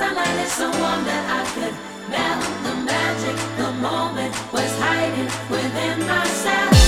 sunlight that I could melt the magic. The moment was hiding within myself.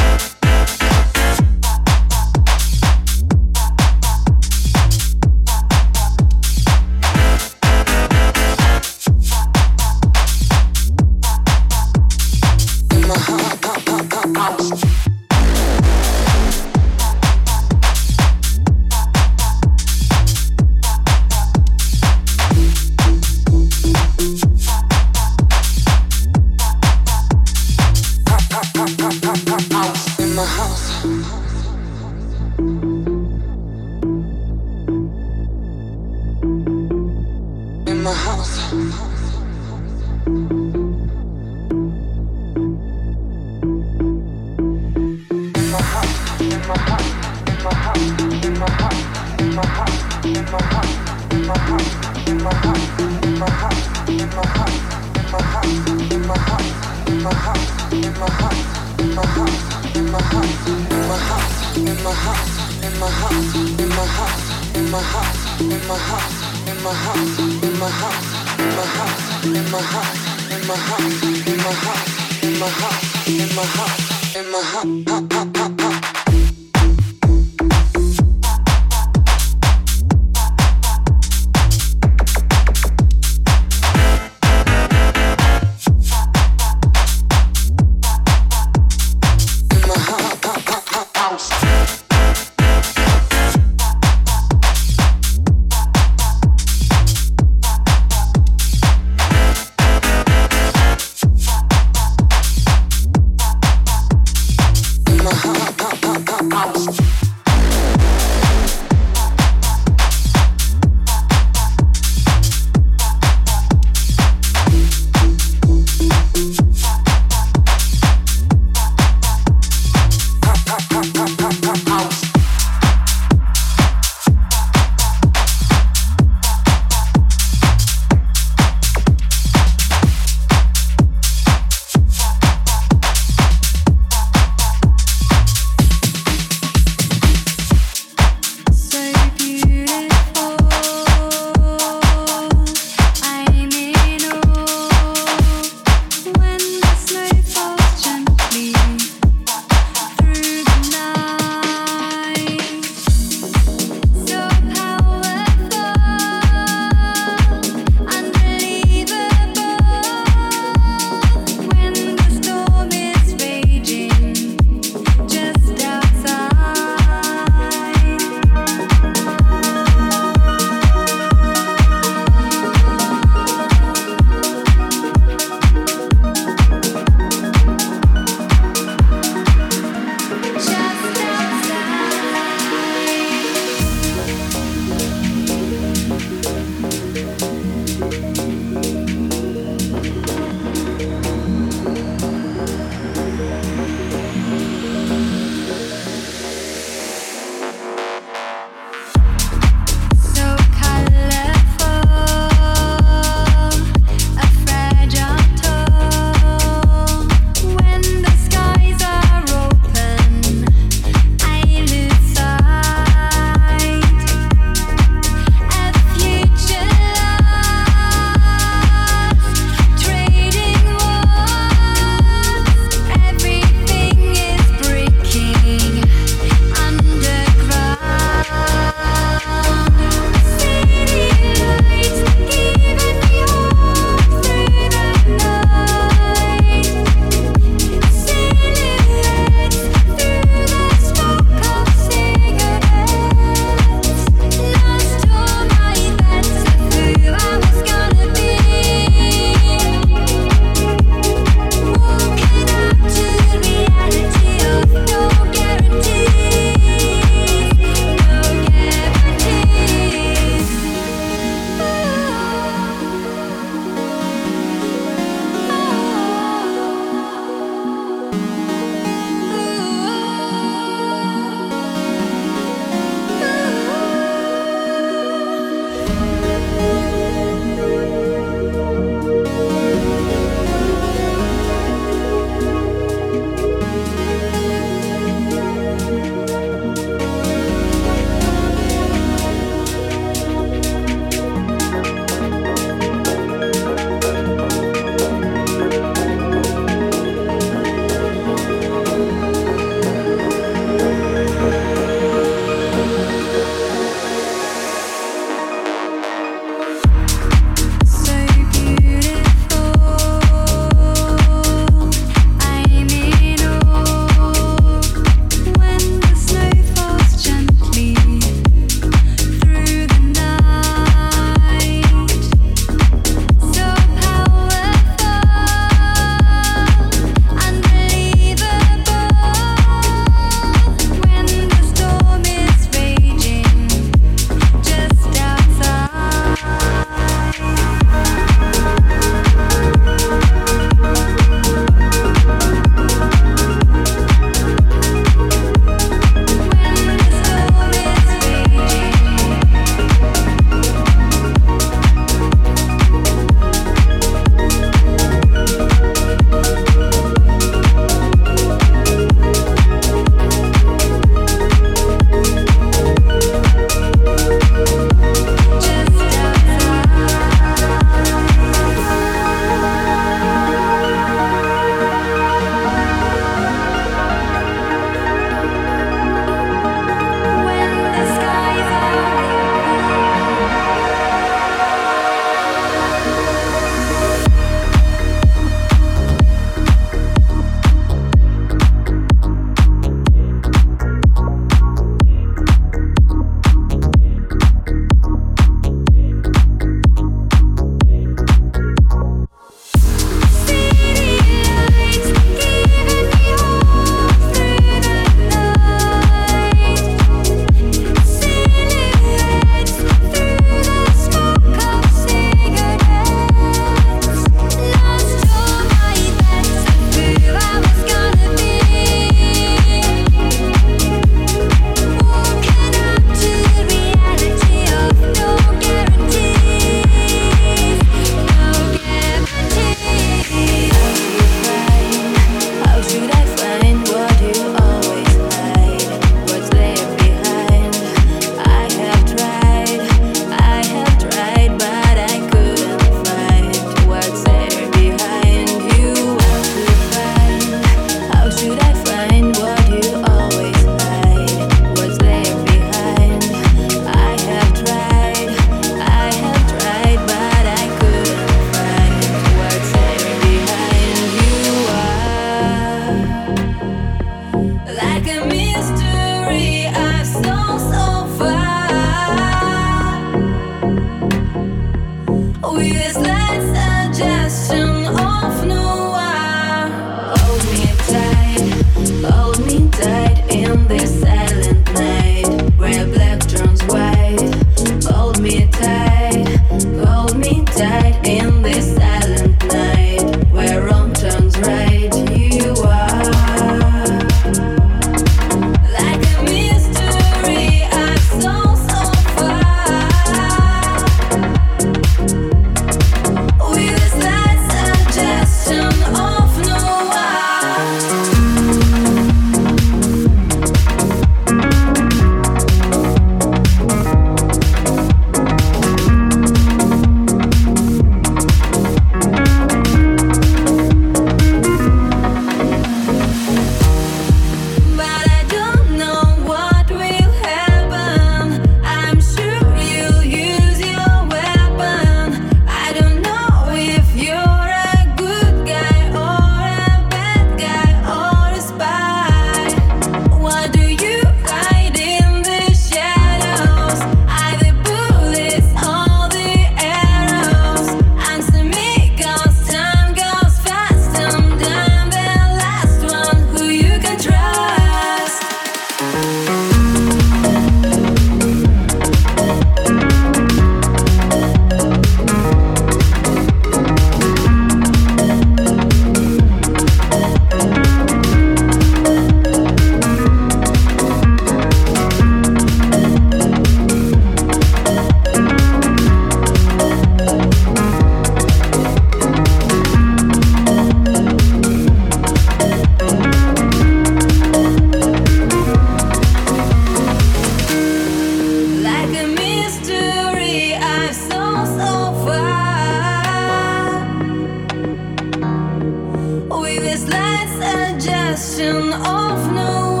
Gonna save us.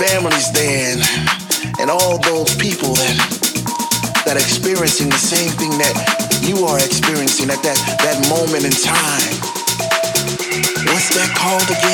your there and, and all those people that, that are experiencing the same thing that you are experiencing at that, that moment in time. What's that called again?